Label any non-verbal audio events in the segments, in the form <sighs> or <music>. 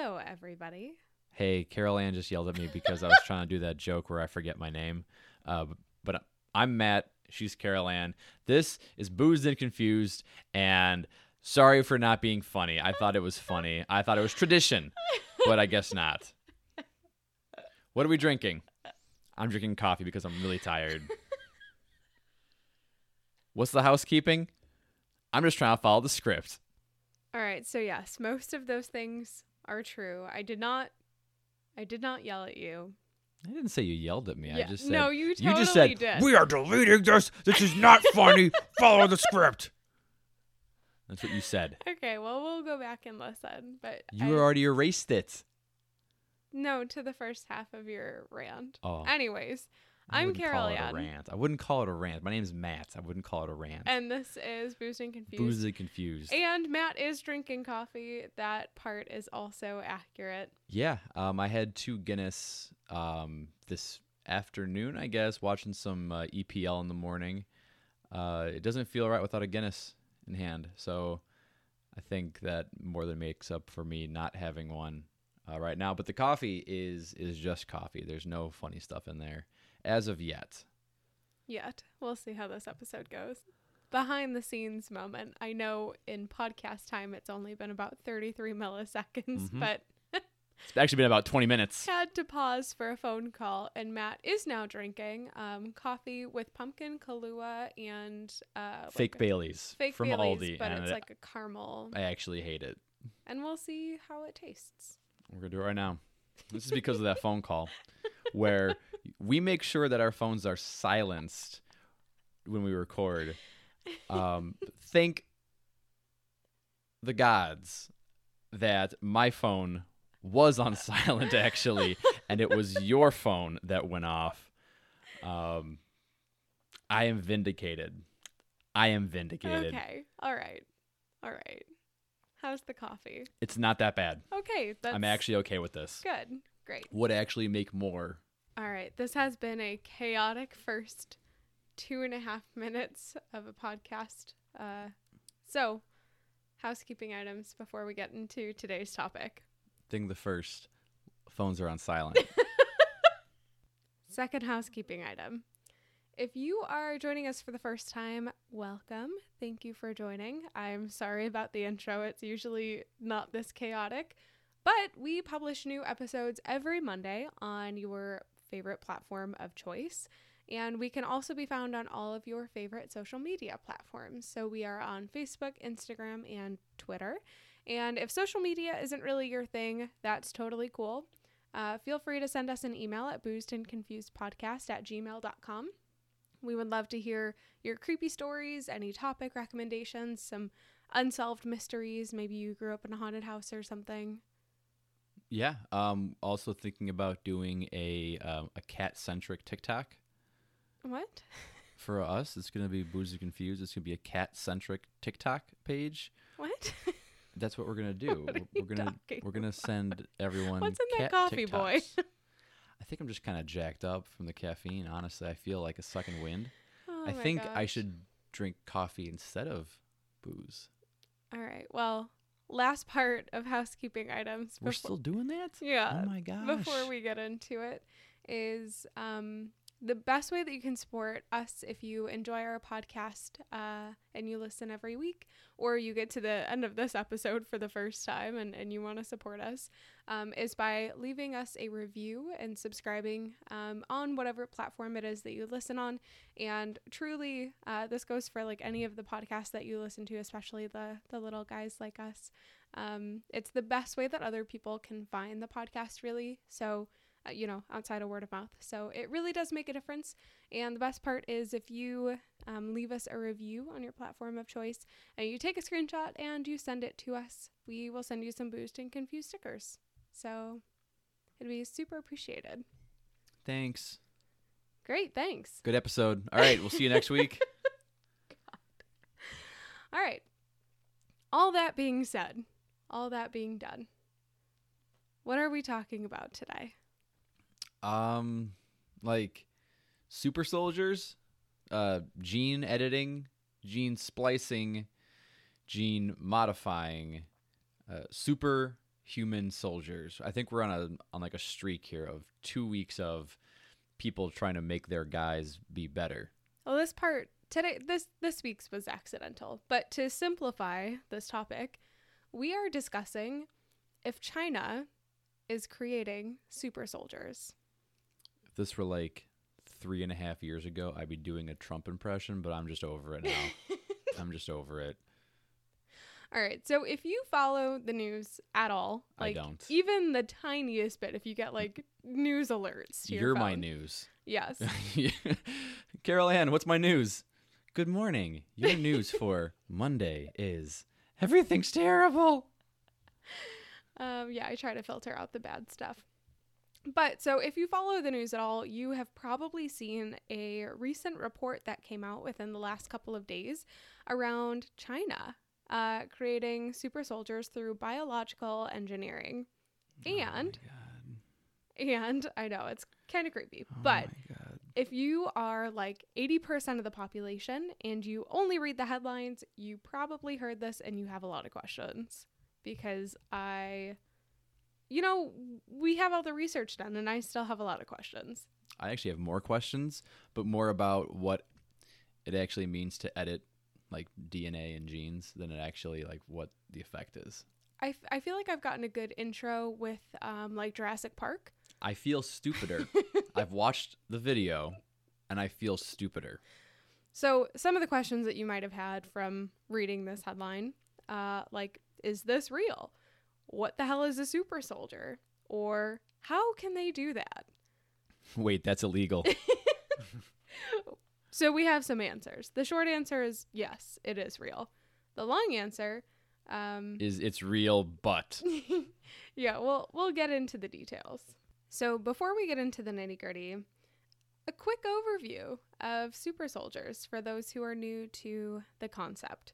Hello, everybody. Hey, Carol Ann just yelled at me because I was trying to do that joke where I forget my name. Uh, but I'm Matt. She's Carol Ann. This is Boozed and Confused. And sorry for not being funny. I thought it was funny. I thought it was tradition, but I guess not. What are we drinking? I'm drinking coffee because I'm really tired. What's the housekeeping? I'm just trying to follow the script. All right, so yes, most of those things are true. I did not I did not yell at you. I didn't say you yelled at me. I just said no, you you just said did. we are deleting this. This is not funny. <laughs> Follow the script. That's what you said. Okay, well we'll go back and listen, but You I- already erased it. no to the first half of your rant. Oh, Anyways, I I'm wouldn't Carol call it a rant. I wouldn't call it a rant. My name's Matt. I wouldn't call it a rant. and this is Boozed and Confused. Boozed confused. And Matt is drinking coffee. That part is also accurate. Yeah, um, I had two Guinness um, this afternoon, I guess, watching some uh, EPL in the morning. Uh, it doesn't feel right without a Guinness in hand, so I think that more than makes up for me not having one uh, right now. But the coffee is is just coffee. There's no funny stuff in there as of yet. Yet. We'll see how this episode goes. Behind the scenes moment. I know in podcast time it's only been about 33 milliseconds, Mhm. but It's actually been about 20 minutes. had to pause for a phone call, and Matt is now drinking um, coffee with pumpkin, Kahlua, and uh, Fake a- Baileys fake from Baileys, Aldi, but it's like a caramel, I actually hate it. and we'll see how it tastes. We're gonna do it right now. This is because of that phone call, where <laughs> we make sure that our phones are silenced when we record. Um, <laughs> thank the gods that my phone was on silent actually, and it was <laughs> your phone that went off. Um, I am vindicated. I am vindicated. Okay, all right, all right. How's the coffee? It's not that bad. Okay, that's I'm actually okay with this. good. Great. Would actually make more All right, this has been a chaotic first two and a half minutes of a podcast. Uh, so, housekeeping items before we get into today's topic. thing the first phones are on silent <laughs> <laughs> Second housekeeping item. If you are joining us for the first time, welcome. Thank you for joining. I'm sorry about the intro. It's usually not this chaotic, but we publish new episodes every Monday on your favorite platform of choice. And we can also be found on all of your favorite social media platforms. So we are on Facebook, Instagram, and Twitter. And if social media isn't really your thing, that's totally cool. Uh, feel free to send us an email at boozedandconfusedpodcast at gmail.com. We would love to hear your creepy stories, any topic recommendations, some unsolved mysteries. Maybe you grew up in a haunted house or something. Yeah um also thinking about doing a um, a cat centric tiktok. What? for us it's gonna be boozy confused. It's gonna be a cat centric tiktok page. What? <laughs> that's what we're gonna do. <laughs> We're, gonna we're gonna send everyone What's in that coffee, boy? <laughs> I think i'm just kind of jacked up from the caffeine honestly. I feel like a second wind. Oh i think i should drink coffee instead of booze. All right. Well, last part of housekeeping items. we're still doing that Yeah. oh my gosh before we get into it is um, the best way that you can support us if you enjoy our podcast uh, and you listen every week or you get to the end of this episode for the first time and, and you want to support us um, is by leaving us a review and subscribing um, on whatever platform it is that you listen on and truly uh, this goes for like any of the podcasts that you listen to especially the the little guys like us um, it's the best way that other people can find the podcast really so uh, you know, outside of word of mouth. So it really does make a difference. And the best part is if you um, leave us a review on your platform of choice and you take a screenshot and you send it to us, we will send you some Boozed and Confused stickers. So it'd be super appreciated. Thanks. Great, thanks. Good episode. All right, we'll see you next week. <laughs> All right. All that being said, all that being done, what are we talking about today? Um, like super soldiers, uh, gene editing, gene splicing, gene modifying, uh, superhuman soldiers. I think we're on a on like a streak here of two weeks of people trying to make their guys be better. Well, this part today this this week's was accidental, but to simplify this topic, we are discussing if China is creating super soldiers. If this were like three and a half years ago, I'd be doing a Trump impression, but I'm just over it now. <laughs> I'm just over it. All right. So if you follow the news at all, I like don't. even the tiniest bit, if you get like news alerts your You're my news. Yes. <laughs> Carol Ann, what's my news? Good morning. Your news <laughs> for Monday is everything's terrible. Um, yeah, I try to filter out the bad stuff. But so if you follow the news at all, you have probably seen a recent report that came out within the last couple of days around China uh, creating super soldiers through biological engineering. And, and I know it's kind of creepy, but if you are like 80% of the population and you only read the headlines, you probably heard this and you have a lot of questions because I, you know, we have all the research done and I still have a lot of questions. I actually have more questions, but more about what it actually means to edit like DNA and genes than it actually like what the effect is. I, f- I feel like I've gotten a good intro with um, like Jurassic Park. I feel stupider. <laughs> I've watched the video and I feel stupider. So, some of the questions that you might have had from reading this headline, uh, like, is this real? What the hell is a super soldier? Or how can they do that? Wait, that's illegal. <laughs> <laughs> So, we have some answers. The short answer is yes, it is real. The long answer, um, <laughs> is it's real but <laughs> yeah, we'll we'll get into the details. So before we get into the nitty gritty, a quick overview of super soldiers for those who are new to the concept.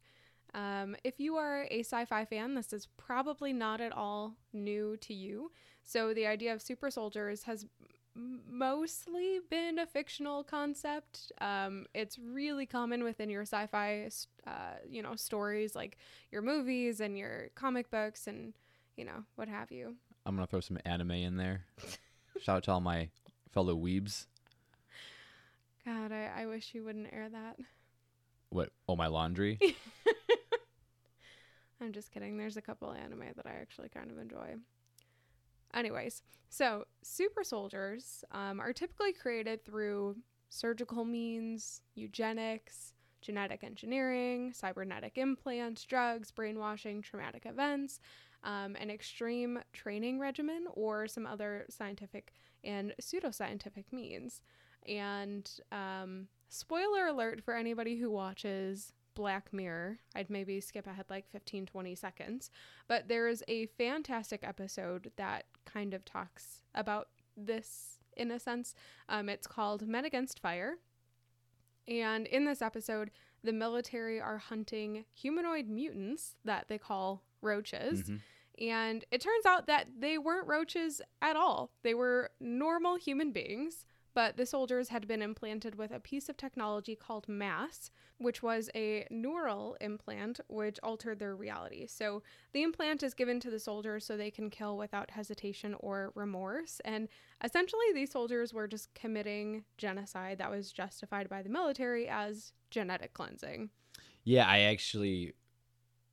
Um, if you are a sci-fi fan, this is probably not at all new to you. So the idea of super soldiers has mostly been a fictional concept. Um, it's really common within your sci-fi, uh, you know, stories like your movies and your comic books and you know what have you. I'm gonna throw some anime in there. <laughs> Shout out to all my fellow weebs. God, I, I wish you wouldn't air that. What? Oh, my laundry. <laughs> I'm just kidding. There's a couple anime that I actually kind of enjoy. Anyways, so super soldiers um, are typically created through surgical means, eugenics, genetic engineering, cybernetic implants, drugs, brainwashing, traumatic events, um, an extreme training regimen, or some other scientific and pseudoscientific means. And um, spoiler alert for anybody who watches Black Mirror. I'd maybe skip ahead like 15, 20 seconds. But there is a fantastic episode that kind of talks about this in a sense. Um, it's called Men Against Fire. And in this episode, the military are hunting humanoid mutants that they call roaches. Mhm. And it turns out that they weren't roaches at all. They were normal human beings, but the soldiers had been implanted with a piece of technology called MASS, which was a neural implant which altered their reality. So the implant is given to the soldiers so they can kill without hesitation or remorse. And essentially, these soldiers were just committing genocide that was justified by the military as genetic cleansing. Yeah, I actually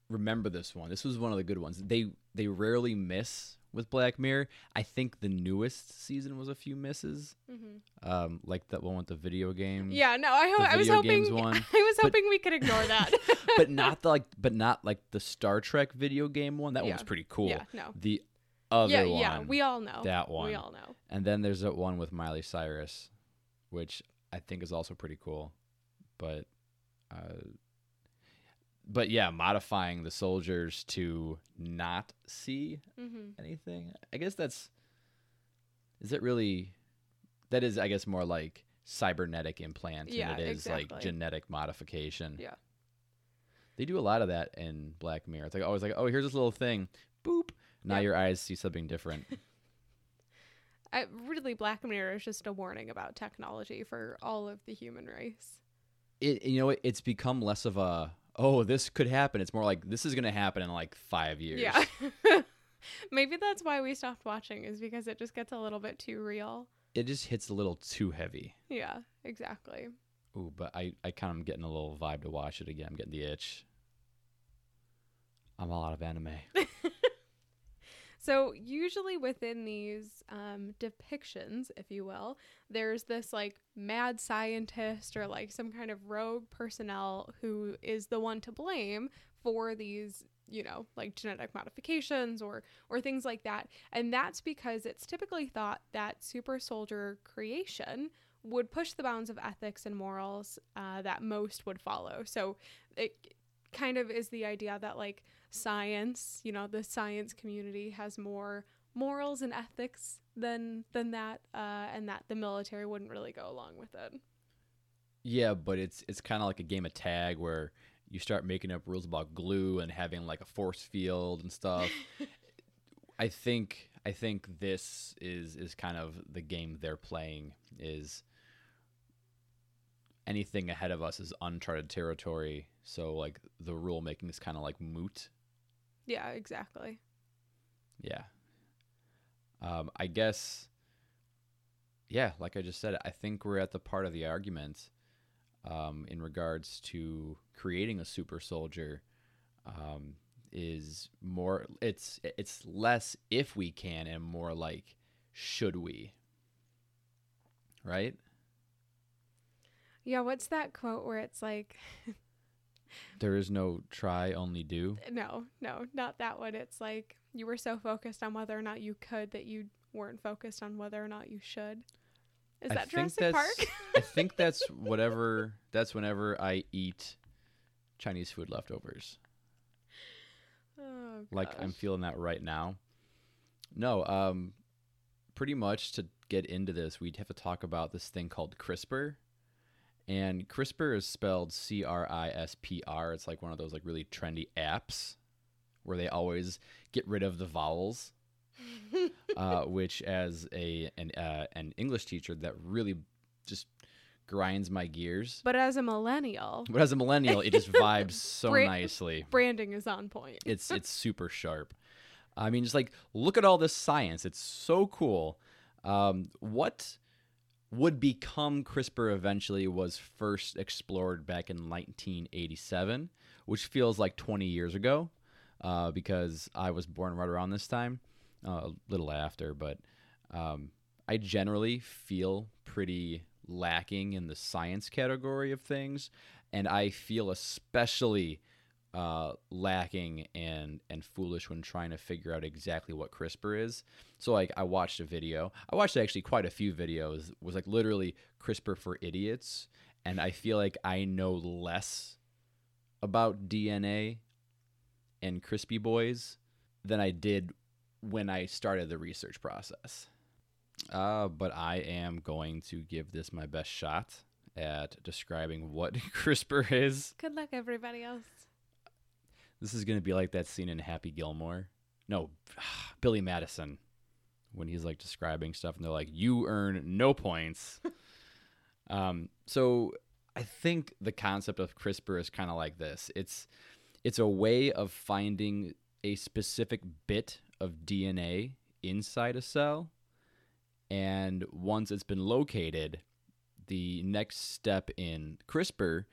remember this one. This was one of the good ones. They they rarely miss with Black Mirror. I think the newest season was a few misses. Mm-hmm. Um, like that one with the video game. Yeah, no, I, ho- I was hoping one. <laughs> I was But- hoping we could ignore that. <laughs> but <laughs> not the like, but not like the Star Trek video game one. That one was pretty cool. Yeah, no. The other yeah, one. yeah, we all know. That one. We all know. And then there's that one with Miley Cyrus, which I think is also pretty cool. But uh but yeah, modifying the soldiers to not see hmm anything. I guess that's is it really that is I guess more like cybernetic implant Yeah, than it is like genetic modification. Yeah. They do a lot of that in Black Mirror. It's like always like, oh, here's this little thing. Boop. Now Yep. your eyes see something different. <laughs> I, really, Black Mirror is just a warning about technology for all of the human race. it you know it, it's become less of a oh this could happen it's more like this is gonna happen in like five years Yeah. <laughs> Maybe that's why we stopped watching, is because it just gets a little bit too real. it just hits a little too heavy Yeah, exactly. ooh but i i kind of am getting a little vibe to watch it again i'm getting the itch i'm all out of anime <laughs> So, usually within these um, depictions, if you will, there's this like mad scientist or like some kind of rogue personnel who is the one to blame for these, you know, like genetic modifications or or things like that. And that's because it's typically thought that super soldier creation would push the bounds of ethics and morals uh, that most would follow. So, it kind of is the idea that like science you know the science community has more morals and ethics than than that uh, and that the military wouldn't really go along with it. Yeah but it's it's kind of like a game of tag where you start making up rules about glue and having like a force field and stuff. <laughs> I think i think this is is kind of the game they're playing is anything ahead of us is uncharted territory. So like the rule making is kind of like moot yeah exactly. Yeah. Um i guess yeah like i just said i think we're at the part of the argument um in regards to creating a super soldier um is more it's it's less if we can and more like should we? Right? Yeah what's that quote where it's like <laughs> there is no try only do no no not that one it's like you were so focused on whether or not you could that you weren't focused on whether or not you should is I that think Jurassic Park I <laughs> think that's whatever. That's whenever I eat Chinese food leftovers. oh, Like I'm feeling that right now. No, um, pretty much to get into this, we'd have to talk about this thing called CRISPR. And CRISPR is spelled C R I S P R. It's like one of those like really trendy apps where they always get rid of the vowels. <laughs> uh, which as a an uh, an English teacher that really just grinds my gears. but as a millennial But as a millennial, it just <laughs> vibes so nicely. branding is on point It's <laughs> it's super sharp. I mean, just like look at all this science. It's so cool. Um, what would become CRISPR eventually was first explored back in 1987, which feels like 20 years ago, uh, because I was born right around this time, uh, a little after. But um, I generally feel pretty lacking in the science category of things, and I feel especially uh, lacking and and foolish when trying to figure out exactly what CRISPR is. So like I watched a video. I watched actually quite a few videos. It was like literally CRISPR for idiots, and I feel like I know less about DNA and crispy boys than I did when I started the research process. Uh, but I am going to give this my best shot at describing what <laughs> CRISPR is. good luck everybody else This is gonna be like that scene in Happy Gilmore. No, <sighs> Billy Madison, when he's like describing stuff, and they're like, "You earn no points." <laughs> um, so I think the concept of CRISPR is kind of like this. It's it's a way of finding a specific bit of DNA inside a cell, and once it's been located, the next step in CRISPR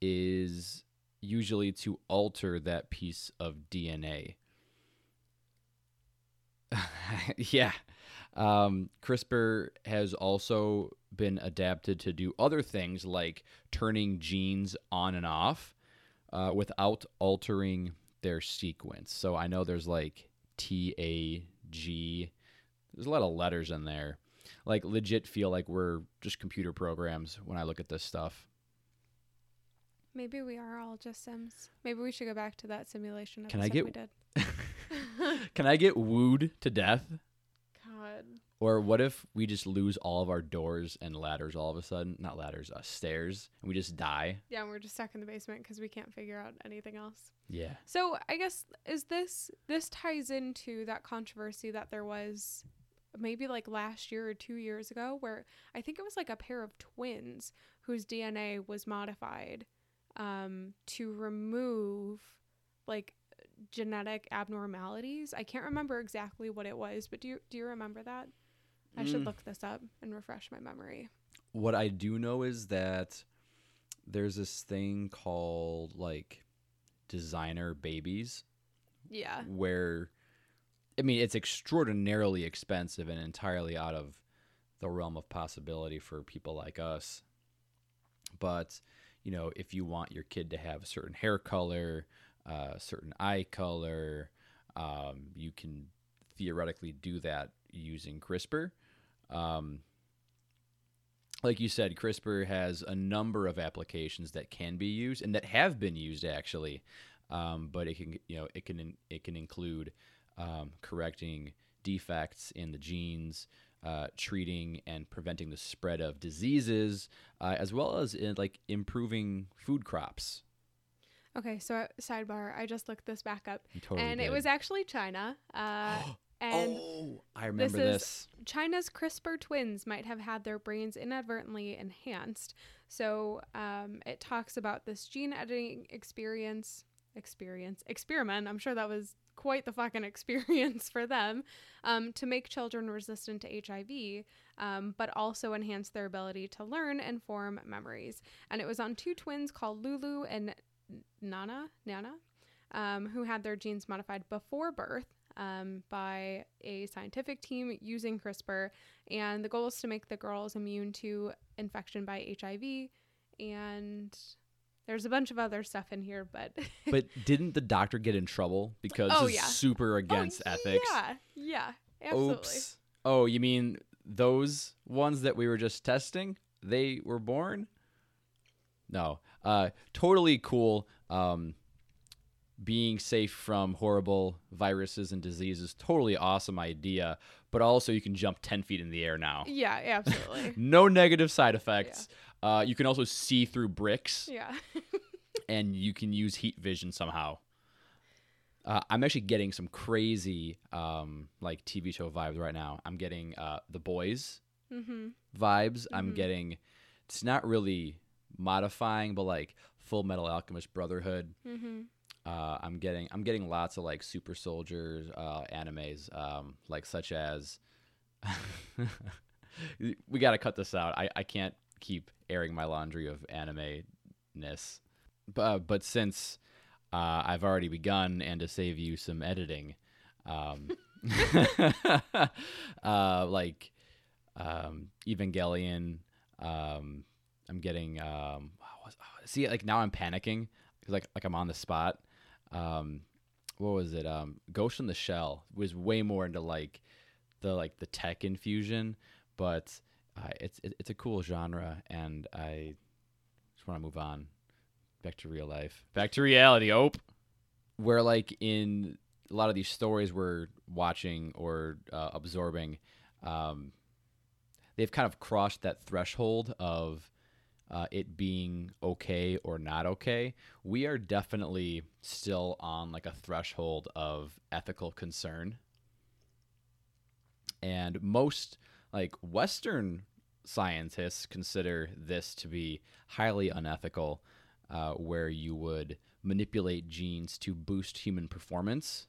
is usually to alter that piece of DNA. <laughs> yeah. Um, CRISPR has also been adapted to do other things like turning genes on and off uh, without altering their sequence. So I know there's like T A G. There's a lot of letters in there. Like legit feel like we're just computer programs when I look at this stuff. Maybe we are all just Sims. Maybe we should go back to that simulation. Can I get- we did. <laughs> Can I get wooed to death? God. Or what if we just lose all of our doors and ladders all of a sudden? Not ladders, uh, stairs, and we just die? Yeah, and we're just stuck in the basement because we can't figure out anything else. Yeah. So I guess is this this ties into that controversy that there was maybe like last year or two years ago where I think it was like a pair of twins whose DNA was modified um, to remove like genetic abnormalities. I can't remember exactly what it was, but do you do you remember that? I should Mm. look this up and refresh my memory. What I do know is that there's this thing called like designer babies Yeah. where I mean it's extraordinarily expensive and entirely out of the realm of possibility for people like us. But, you know, if you want your kid to have a certain hair color, a certain eye color, um, you can theoretically do that using CRISPR. Um, like you said, CRISPR has a number of applications that can be used and that have been used actually. Um, but it can, you know, it can it can include um, correcting defects in the genes, uh, treating and preventing the spread of diseases, uh, as well as in like improving food crops. Okay, so uh, sidebar, I just looked this back up totally and it was actually China. Uh, <gasps> and oh, I remember is- this. China's CRISPR twins might have had their brains inadvertently enhanced. So um, it talks about this gene editing experience, experience, experiment. I'm sure that was quite the fucking <laughs> experience for them um, to make children resistant to HIV, um, but also enhance their ability to learn and form memories. And it was on two twins called Lulu and Nana, Nana, um, who had their genes modified before birth um, by a scientific team using CRISPR. And the goal is to make the girls immune to infection by HIV. And there's a bunch of other stuff in here, but. <laughs> But didn't the doctor get in trouble because Oh, yeah. super against oh, ethics? Yeah, yeah, absolutely. Oops. Oh, you mean those ones that we were just testing? They were born? No. Uh totally cool. Um being safe from horrible viruses and diseases, totally awesome idea. But also you can jump ten feet in the air now. Yeah, absolutely. <laughs> No negative side effects. Uh, you can also see through bricks, yeah. <laughs> and you can use heat vision somehow. Uh, I'm actually getting some crazy um, like TV show vibes right now. I'm getting uh, the boys mm-hmm. vibes. I'm Mhm. getting it's not really modifying, but like Full Metal Alchemist Brotherhood. Mm-hmm. Uh, I'm getting I'm getting lots of like super soldiers uh, animes, um, like such as. <laughs> we got to cut this out. I, I can't keep airing my laundry of anime ness, but but since uh, I've already begun, and to save you some editing, um, <laughs> uh, like um, Evangelion. Um, I'm getting um, see like now I'm panicking 'cause, like like I'm on the spot. Um, what was it? Um, Ghost in the Shell was way more into like the like the tech infusion, but uh, it's it, it's a cool genre, and I just want to move on back to real life, back to reality. Ope, where like in a lot of these stories we're watching or uh, absorbing, um, they've kind of crossed that threshold of uh, it being okay or not okay. We are definitely still on like a threshold of ethical concern. And most like Western scientists consider this to be highly unethical, uh, where you would manipulate genes to boost human performance.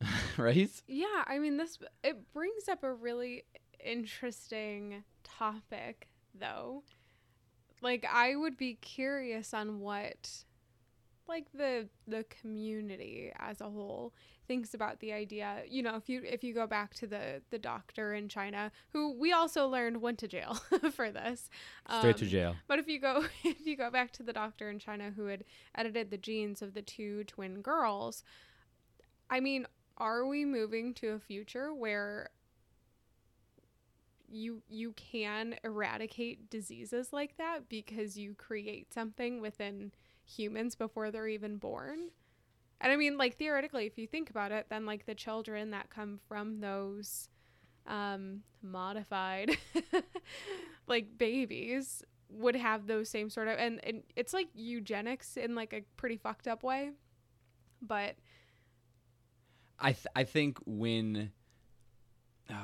<laughs> right? Yeah, I mean this it brings up a really interesting topic though. Like I would be curious on what like the the community as a whole thinks about the idea. You know, if you if you go back to the the doctor in China who we also learned went to jail <laughs> for this. Straight to Um, jail. But if you go <laughs> if you go back to the doctor in China who had edited the genes of the two twin girls, I mean, are we moving to a future where you you can eradicate diseases like that because you create something within humans before they're even born? And I mean, like theoretically, if you think about it, then like the children that come from those um, modified <laughs> like babies would have those same sort of and, and it's like eugenics in like a pretty fucked up way but I th- I think when oh,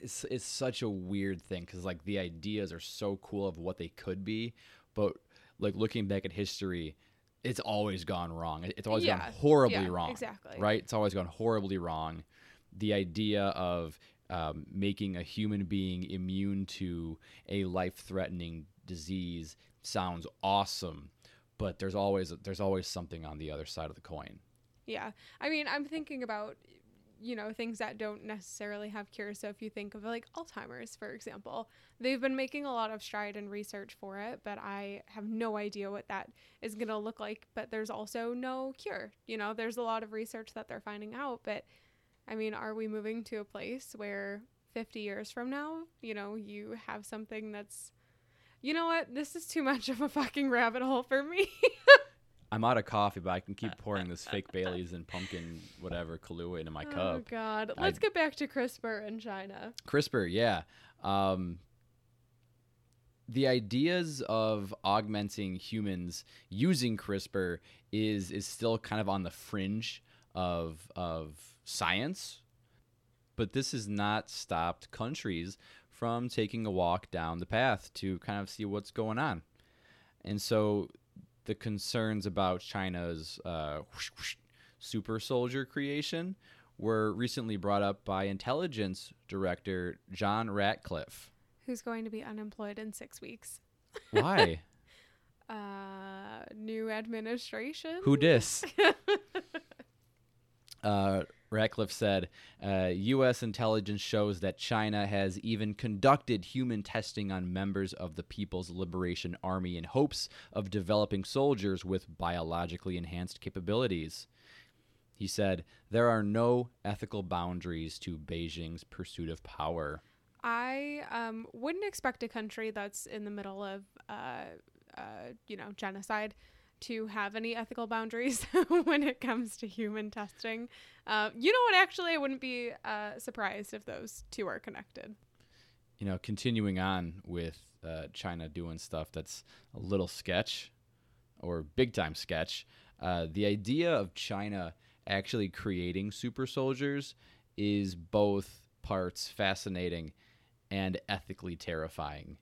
it's it's such a weird thing because like the ideas are so cool of what they could be, but like looking back at history, it's always gone wrong. It's always Yeah, gone horribly yeah, wrong. exactly. Right? It's always gone horribly wrong. The idea of um, making a human being immune to a life-threatening disease sounds awesome, but there's always there's always something on the other side of the coin. yeah i mean i'm thinking about you know things that don't necessarily have cures. So if you think of like alzheimer's for example they've been making a lot of stride in research for it but i have no idea what that is going to look like. But there's also no cure. You know there's a lot of research that they're finding out. But i mean are we moving to a place where 50 years from now you know you have something that's you know what? This is too much of a fucking rabbit hole for me <laughs> I'm out of coffee, but I can keep pouring this fake <laughs> Bailey's and pumpkin whatever Kahlua into my oh cup. Oh God let's get back to crispr in china CRISPR, yeah. Um, the ideas of augmenting humans using CRISPR is is still kind of on the fringe of of science, but this has not stopped countries from taking a walk down the path to kind of see what's going on. And so the concerns about China's uh, whoosh, whoosh, super soldier creation were recently brought up by intelligence director John Ratcliffe. who's going to be unemployed in six weeks Why? <laughs> uh new administration Who dis? <laughs> Uh, Ratcliffe said, uh, U.S. intelligence shows that China has even conducted human testing on members of the People's Liberation Army in hopes of developing soldiers with biologically enhanced capabilities. He said, There are no ethical boundaries to Beijing's pursuit of power. I um, wouldn't expect a country that's in the middle of, uh, uh, you know, genocide to have any ethical boundaries <laughs> when it comes to human testing. Uh, you know what? Actually, I wouldn't be uh, surprised if those two are connected. you know, continuing on with uh, China doing stuff that's a little sketch or big time sketch, uh, the idea of China actually creating super soldiers is both parts fascinating and ethically terrifying.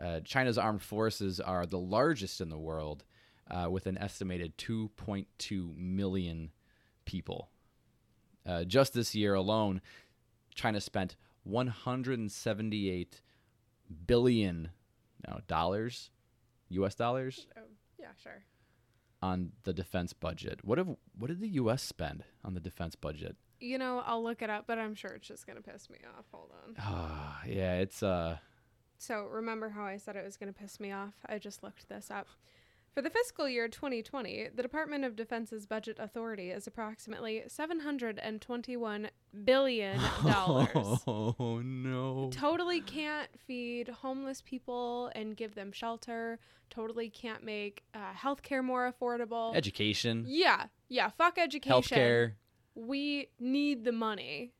Uh, China's armed forces are the largest in the world, uh, with an estimated 2.2 million people. Uh, just this year alone, China spent 178 billion no, dollars, U.S. dollars, Oh, yeah, sure. on the defense budget. What have what did the U.S. spend on the defense budget? You know, I'll look it up, but I'm sure it's just gonna piss me off. Hold on. Ah, yeah, it's uh, So remember how I said it was going to piss me off? I just looked this up. For the fiscal year 2020, the Department of Defense's budget authority is approximately 721 billion <laughs> dollars. Oh no! totally can't feed homeless people and give them shelter. Totally can't make uh, healthcare more affordable. Education, yeah, yeah. Fuck education. healthcare. We need the money,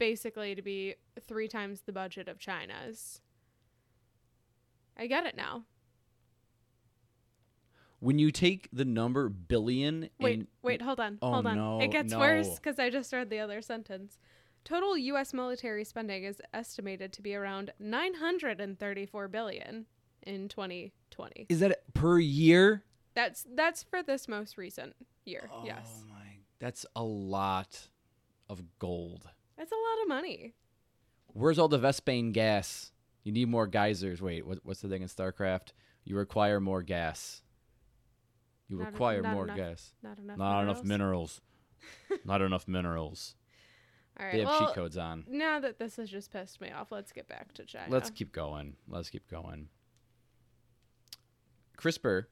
basically, to be three times the budget of China's. I get it now. When you take the number billion Wait, and wait, hold on, Oh, hold on. no, it gets worse because I just read the other sentence. Total U.S. military spending is estimated to be around 934 billion in 2020. is that per year? That's that's for this most recent year. Oh yes, my, that's a lot of gold. that's a lot of money. Where's all the Vespene gas? You need more geysers. Wait, what, what's the thing in StarCraft? You require more gas. You Not require not more enough gas. Not enough. Not enough minerals. minerals. <laughs> Not enough minerals. All right. They have well, cheat codes on. now that this has just pissed me off, let's get back to China. Let's keep going. Let's keep going. CRISPR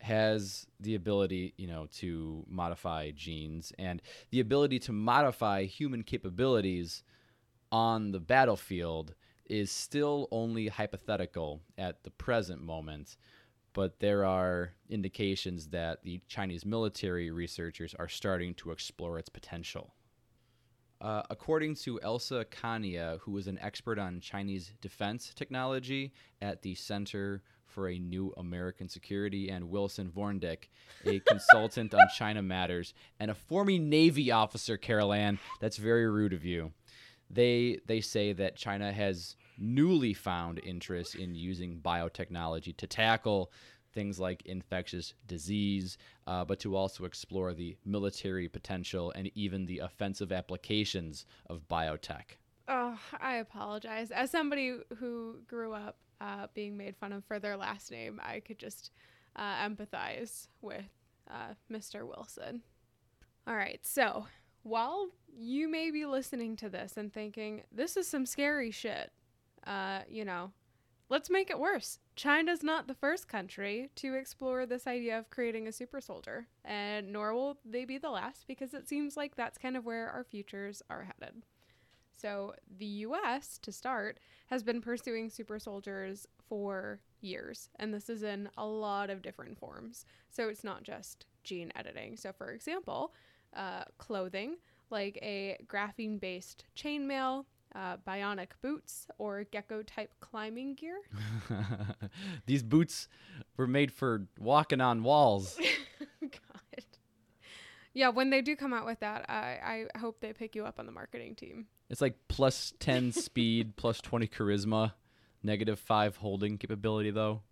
has the ability, you know, to modify genes and the ability to modify human capabilities on the battlefield is still only hypothetical at the present moment. But there are indications that the Chinese military researchers are starting to explore its potential. Uh, according to Elsa Kania, who is an expert on Chinese defense technology at the Center for a New American Security, and Wilson Vorndick, a <laughs> consultant on China matters, and a former Navy officer, Carol Ann. That's very rude of you. They they say that China has newly found interest in using biotechnology to tackle things like infectious disease, uh, but to also explore the military potential and even the offensive applications of biotech. Oh, I apologize. As somebody who grew up uh, being made fun of for their last name, I could just uh, empathize with uh, Mr. Wilson. All right, so while you may be listening to this and thinking, this is some scary shit, uh, you know, let's make it worse. China's not the first country to explore this idea of creating a super soldier, and nor will they be the last because it seems like that's kind of where our futures are headed. So, the US, to start, has been pursuing super soldiers for years, and this is in a lot of different forms. So, it's not just gene editing. So, for example, uh, clothing like a graphene based chainmail, uh, bionic boots, or gecko type climbing gear. <laughs> These boots were made for walking on walls. <laughs> God. Yeah, when they do come out with that, I, I hope they pick you up on the marketing team. It's like plus 10 <laughs> speed, plus 20 charisma, negative 5 holding capability, though.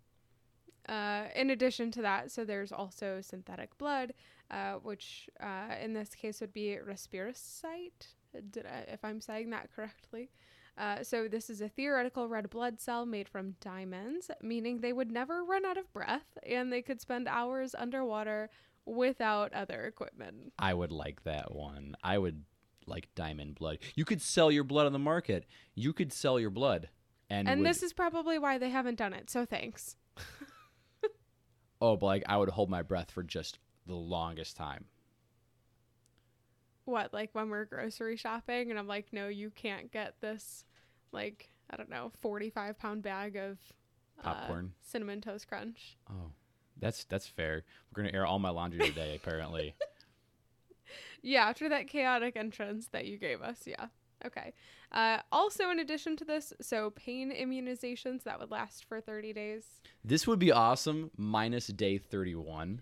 Uh, in addition to that, so there's also synthetic blood, uh, which uh, in this case would be Respirocyte, did I, if I'm saying that correctly. Uh, so this is a theoretical red blood cell made from diamonds, meaning they would never run out of breath and they could spend hours underwater without other equipment. I would like that one. I would like diamond blood. You could sell your blood on the market. You could sell your blood. And, And would- this is probably why they haven't done it, so thanks. <laughs> oh, but like I would hold my breath for just the longest time. What, like when we're grocery shopping and I'm like, no, you can't get this, like, I don't know, 45 pound bag of uh, Popcorn. cinnamon toast crunch. Oh, that's that's fair. We're gonna air all my laundry today, apparently. <laughs> Yeah, after that chaotic entrance that you gave us. Yeah. Okay. Uh, also, in addition to this, so pain immunizations that would last for 30 days. This would be awesome. Minus day thirty-one.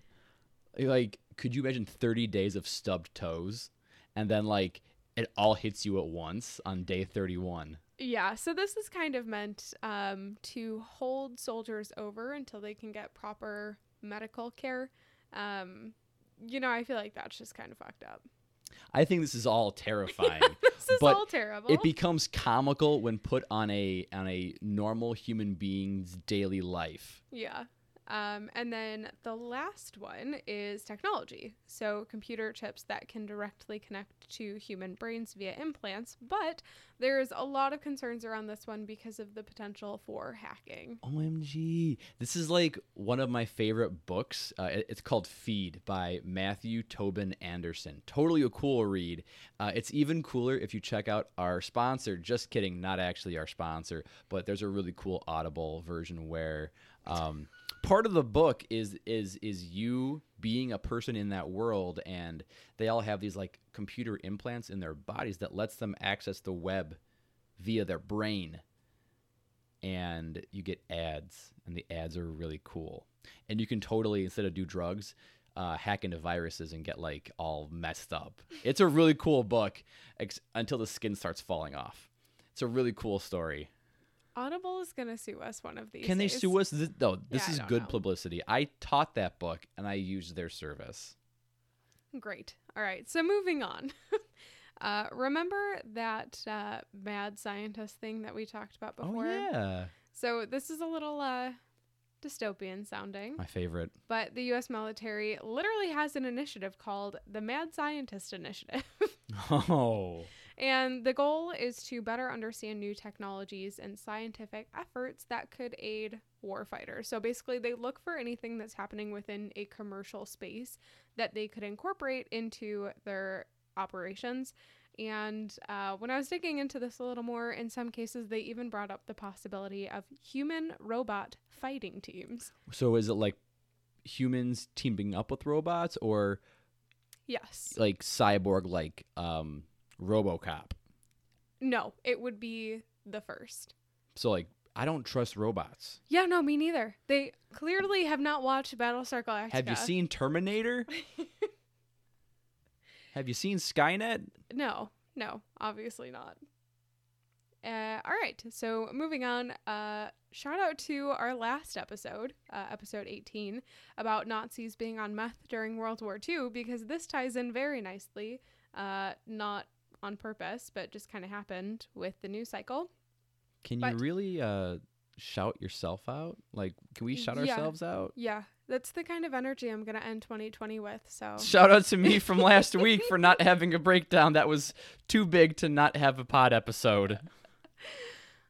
Like, could you imagine thirty days of stubbed toes, and then like it all hits you at once on day thirty-one? Yeah, so this is kind of meant um, to hold soldiers over until they can get proper medical care. Um, you know, I feel like that's just kind of fucked up. I think this is all terrifying. <laughs> This is all terrible. it becomes comical when put on a on a normal human being's daily life. Yeah. Um, and then the last one is technology. So, computer chips that can directly connect to human brains via implants. But there's a lot of concerns around this one because of the potential for hacking. OMG. This is like one of my favorite books. Uh, it- it's called Feed by Matthew Tobin Anderson. Totally a cool read. Uh, it's even cooler if you check out our sponsor. Just kidding, not actually our sponsor, but there's a really cool Audible version where. Um, part of the book is is is you being a person in that world and they all have these like computer implants in their bodies that lets them access the web via their brain. And you get ads and the ads are really cool. And you can totally instead of do drugs uh, hack into viruses and get like all messed up. It's a really cool book ex- until the skin starts falling off. It's a really cool story Audible is going to sue us one of these can they sue us this, no this Yeah, is good know. publicity i taught that book and i used their service Great. All right. So, moving on. <laughs> uh, remember that uh, mad scientist thing that we talked about before? oh yeah So, this is a little uh, dystopian sounding. my favorite But the US military literally has an initiative called the Mad Scientist Initiative. <laughs> <laughs> oh And the goal is to better understand new technologies and scientific efforts that could aid warfighters. So basically, they look for anything that's happening within a commercial space that they could incorporate into their operations. And uh, when I was digging into this a little more, in some cases, they even brought up the possibility of human robot fighting teams. So is it like humans teaming up with robots or Yes. like cyborg like um RoboCop? No, it would be the first. So like I don't trust robots. Yeah, no, me neither. They clearly have not watched Battlestar Galactica. Have you seen Terminator? <laughs> Have you seen Skynet? No, no, obviously not. Uh, all right, so moving on. Uh, shout out to our last episode, uh, episode 18, about Nazis being on meth during World War II, because this ties in very nicely, uh, not on purpose, but just kind of happened with the news cycle. Can But- you really uh shout yourself out? Like can we shout Yeah. ourselves out? Yeah, that's the kind of energy I'm going to end 2020 with, so. <laughs> Shout out to me from last week for not having a breakdown that was too big to not have a pod episode. <laughs>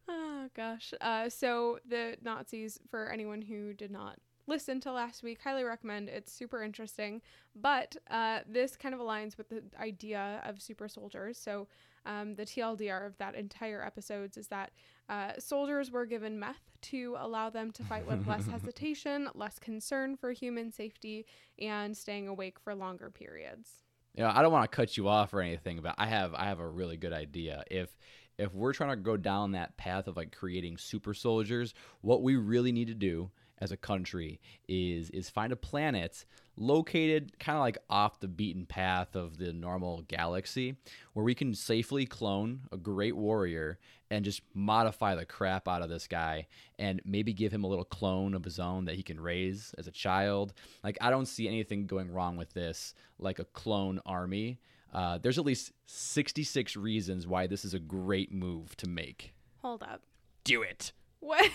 Oh gosh. Uh, so the Nazis, for anyone who did not listen to last week, highly recommend. It's super interesting. But uh, this kind of aligns with the idea of super soldiers. So um, the TLDR of that entire episodes is that uh, soldiers were given meth to allow them to fight with less <laughs> hesitation, less concern for human safety, and staying awake for longer periods. you know, I don't want to cut you off or anything, but I have I have a really good idea. If if we're trying to go down that path of like creating super soldiers, what we really need to do as a country is is find a planet located kind of like off the beaten path of the normal galaxy where we can safely clone a great warrior and just modify the crap out of this guy and maybe give him a little clone of his own that he can raise as a child. Like I don't see anything going wrong with this like a clone army. Uh, there's at least 66 reasons why this is a great move to make. Hold up. Do it. What?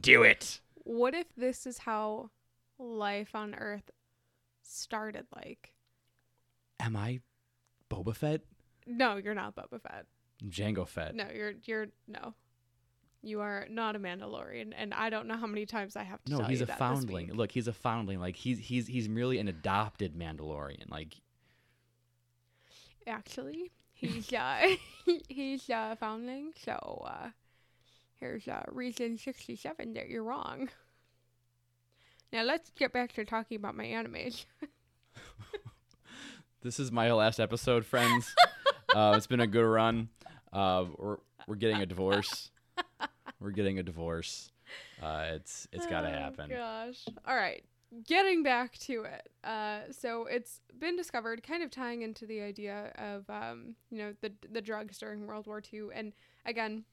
Do it. What if this is how life on Earth started like? Am I Boba Fett? No, you're not Boba Fett. Jango Fett. No, you're you're no. You are not a Mandalorian, and I don't know how many times I have to No, he's a foundling. Look, he's a foundling. Like he's he's he's merely an adopted Mandalorian. Like Actually, he's uh <laughs> he's a foundling. So uh, here's uh, reason sixty-seven that you're wrong. Now let's get back to talking about my animes. <laughs> this is my last episode, friends. <laughs> uh, it's been a good run. Uh, we're we're getting a divorce. We're getting a divorce. Uh, it's it's got to Oh, happen. Gosh. All right. Getting back to it. Uh, so it's been discovered, kind of tying into the idea of um, you know, the the drugs during World War II. And again,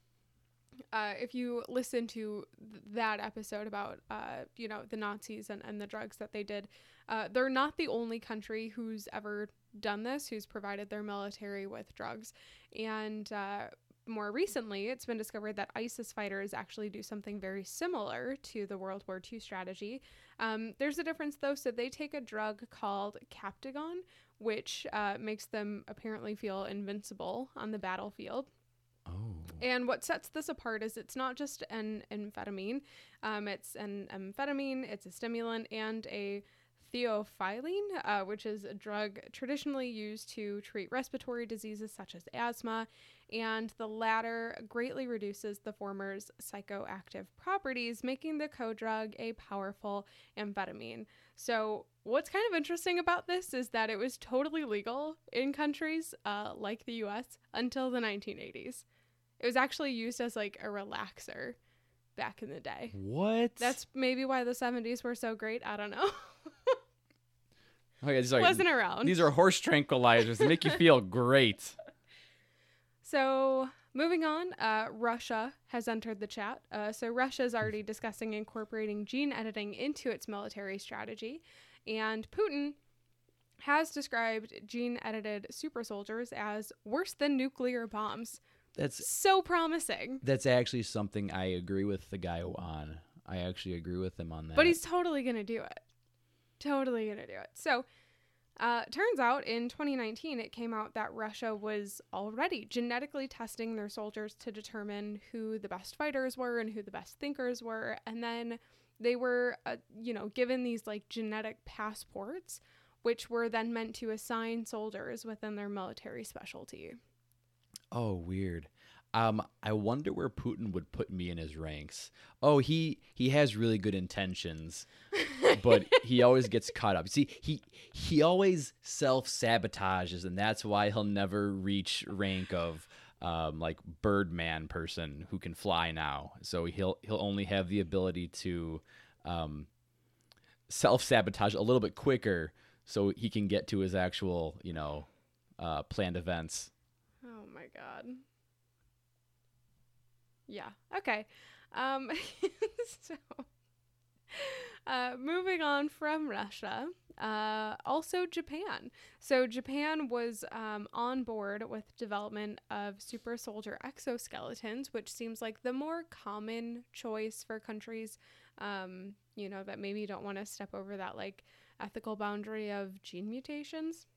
uh, if you listen to th- that episode about uh, you know, the Nazis and, and the drugs that they did, uh, they're not the only country who's ever done this, who's provided their military with drugs. And uh, more recently, it's been discovered that ISIS fighters actually do something very similar to the World War II strategy. Um, there's a difference though. So they take a drug called Captagon, which uh, makes them apparently feel invincible on the battlefield. Oh. And what sets this apart is it's not just an amphetamine, um, it's an amphetamine, it's a stimulant, and a theophylline, uh, which is a drug traditionally used to treat respiratory diseases such as asthma. And the latter greatly reduces the former's psychoactive properties, making the co-drug a powerful amphetamine. So, what's kind of interesting about this is that it was totally legal in countries uh, like the US until the 1980s. It was actually used as like a relaxer back in the day. What? That's maybe why the 70s were so great. I don't know. <laughs> okay. Are Wasn't around. these are horse tranquilizers. They make you feel <laughs> great. So, moving on, uh, Russia has entered the chat. Uh, so, Russia is already discussing incorporating gene editing into its military strategy. And Putin has described gene edited super soldiers as worse than nuclear bombs. That's So promising. that's actually something I agree with the guy on. I actually agree with him on that. But he's totally going to do it. Totally going to do it. So, Uh, turns out in 2019, it came out that Russia was already genetically testing their soldiers to determine who the best fighters were and who the best thinkers were. And then they were, uh, you know, given these like genetic passports, which were then meant to assign soldiers within their military specialty. Oh, weird. Um, I wonder where Putin would put me in his ranks. Oh, he he has really good intentions, but <laughs> he always gets caught up. See, he he always self sabotages, and that's why he'll never reach rank of um, like Birdman person who can fly now. So he'll he'll only have the ability to um, self sabotage a little bit quicker, so he can get to his actual you know uh, planned events. My god. Yeah. Okay. Um, <laughs> so, uh, moving on from Russia, uh, also Japan. So Japan was um, on board with development of super soldier exoskeletons, which seems like the more common choice for countries, um, you know, that maybe don't want to step over that like ethical boundary of gene mutations.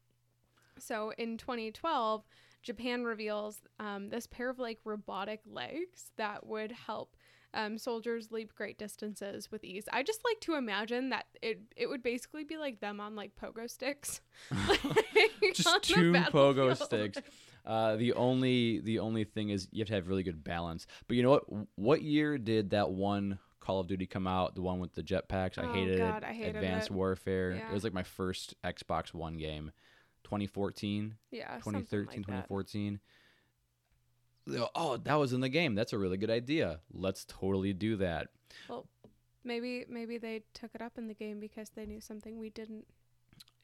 So in 2012, Japan reveals um, this pair of like robotic legs that would help um, soldiers leap great distances with ease. I just like to imagine that it it would basically be like them on like pogo sticks, <laughs> <laughs> like, just two pogo sticks. Uh, the only the only thing is you have to have really good balance. But you know what? What year did that one Call of Duty come out? The one with the jetpacks. I Oh, hated God, it. I hated Advanced it. Warfare. Yeah. It was like my first Xbox One game. 2014, Yeah, 2013, like that. 2014. Oh, that was in the game. That's a really good idea. Let's totally do that. Well, maybe maybe they took it up in the game because they knew something we didn't.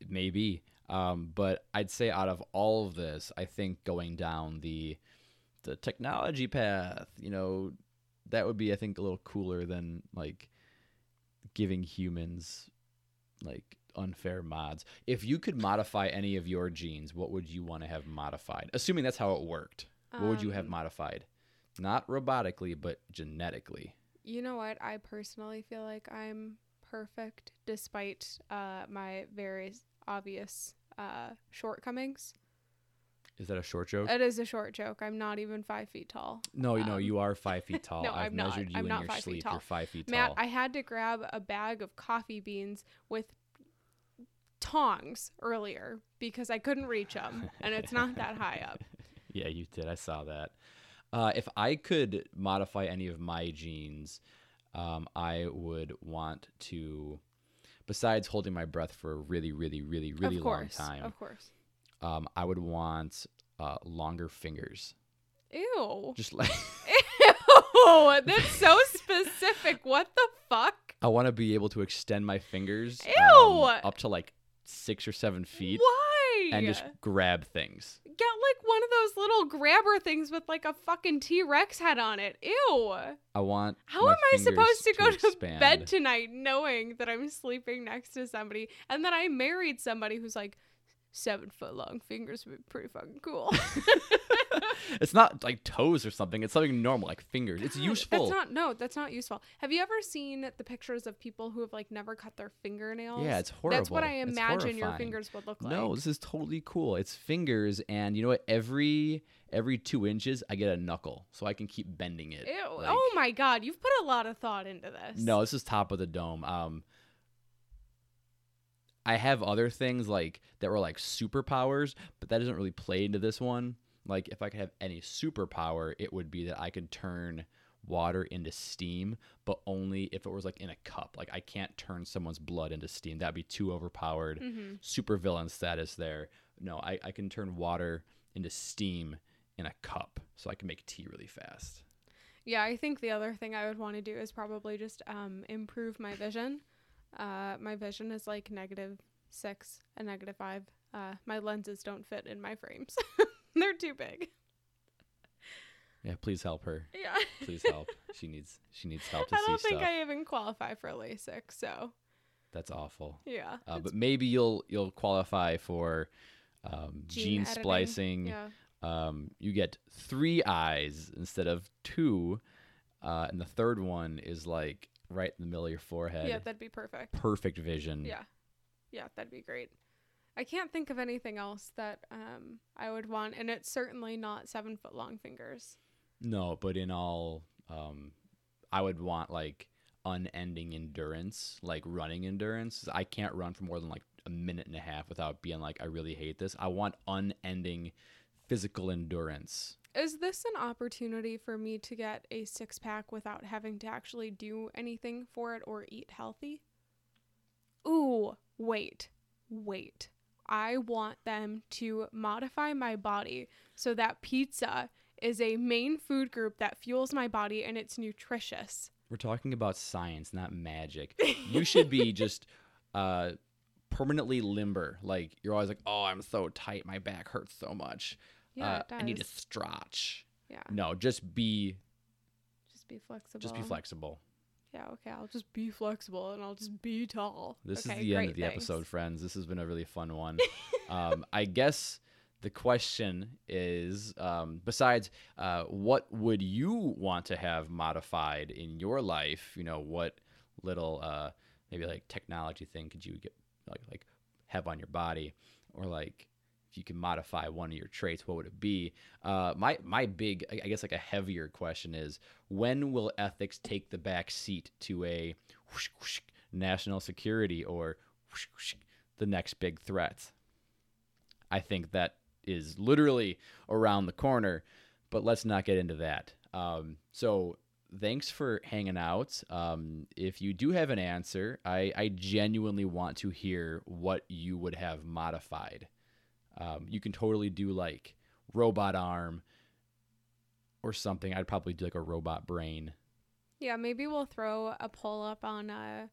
maybe um, but i'd say out of all of this i think going down the the technology path you know that would be i think a little cooler than like giving humans like unfair mods if you could modify any of your genes what would you want to have modified assuming that's how it worked what would you have Um, modified not robotically but genetically You know what? I personally feel like I'm perfect despite uh, my very obvious uh, shortcomings. is that a short joke It is a short joke. I'm not even five feet tall. no you know um, you are five feet <laughs> tall no, i've I'm not. you I'm in not your five feet tall. you're five feet Matt, tall I had to grab a bag of coffee beans with tongs earlier because I couldn't reach them, and it's not that <laughs> high up. Yeah, you did. I saw that. Uh, if I could modify any of my genes, um, I would want to, besides holding my breath for a really, really, really, really of long time, Of course. um, I would want uh, longer fingers. Ew. Just like <laughs> Ew. That's so specific. What the fuck? I want to be able to extend my fingers um, Ew. up to like six or seven feet Why? and just grab things. get like one of those little grabber things with like a fucking T Rex head on it. Ew. I want. How am I supposed to go to expand. bed tonight knowing that I'm sleeping next to somebody and that I married somebody who's like seven foot long fingers would be pretty fucking cool. <laughs> it's not like toes or something. It's something normal, like fingers. it's useful. That's not no, that's not useful. Have you ever seen the pictures of people who have like never cut their fingernails? Yeah, it's horrible. That's what I imagine your fingers would look like. No, this is totally cool. It's fingers, and you know what? Every every two inches, I get a knuckle, so I can keep bending it. Ew. Like- oh my god, you've put a lot of thought into this. No, this is top of the dome. Um, I have other things like that were like superpowers, but that doesn't really play into this one. Like if I could have any superpower, it would be that I could turn water into steam, but only if it was like in a cup. Like I can't turn someone's blood into steam. That'd be too overpowered. hmm Super villain status there. No, I, I can turn water into steam in a cup, so I can make tea really fast. Yeah, I think the other thing I would want to do is probably just um, improve my vision. Uh, my vision is like negative six and negative five. Uh, my lenses don't fit in my frames; <laughs> they're too big. Yeah, please help her. Yeah, Please <laughs> help. she needs she needs help to I don't think stuff. I even qualify for LASIK. So That's awful. yeah, Uh, but maybe you'll you'll qualify for um, gene, editing. splicing. Yeah, Um, you get three eyes instead of two, uh, and the third one is like right in the middle of your forehead. yeah, that'd be perfect. Perfect vision. Yeah, yeah, that'd be great. I can't think of anything else that um I would want, and it's certainly not seven foot long fingers. No, but in all, um, I would want like unending endurance, like running endurance. I can't run for more than like a minute and a half without being like, I really hate this. I want unending physical endurance. Is this an opportunity for me to get a six pack without having to actually do anything for it or eat healthy? Ooh, wait, wait. I want them to modify my body so that pizza is a main food group that fuels my body and it's nutritious. We're talking about science, not magic. <laughs> You should be just uh, permanently limber. Like you're always like, oh, I'm so tight, my back hurts so much. Yeah, uh. I need to stretch. yeah, No, just be just be flexible. just be flexible. Yeah, okay, I'll just be flexible and I'll just be tall. This Okay, is the end of the thanks. episode, friends. This has been a really fun one. <laughs> um, I guess the question is um, besides uh, what would you want to have modified in your life? You know, what little uh, maybe like technology thing could you get like, like have on your body? Or like if you can modify one of your traits, what would it be? Uh, my my big, I guess, like a heavier question is when will ethics take the back seat to a whoosh, whoosh, national security or whoosh, the next big threat? I think that is literally around the corner, but let's not get into that. Um, so thanks for hanging out. Um, if you do have an answer, I, I genuinely want to hear what you would have modified. Um, you can totally do like robot arm or something. I'd probably do like a robot brain. Yeah, maybe we'll throw a poll up on uh,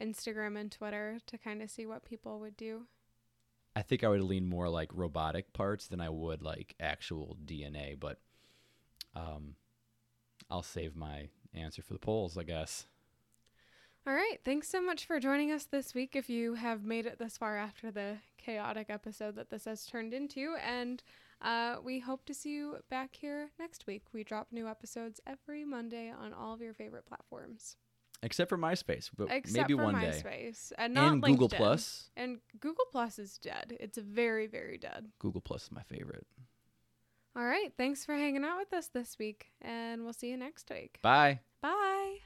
Instagram and Twitter to kind of see what people would do. I think I would lean more like robotic parts than I would like actual DNA, but um, I'll save my answer for the polls, I guess. All right. Thanks so much for joining us this week. If you have made it this far after the chaotic episode that this has turned into, and uh, we hope to see you back here next week. We drop new episodes every Monday on all of your favorite platforms, Except for MySpace, but except maybe one day. MySpace and not And Google LinkedIn. Plus. And Google Plus is dead. It's very, very dead. Google Plus is my favorite. All right. Thanks for hanging out with us this week, and we'll see you next week. Bye. Bye.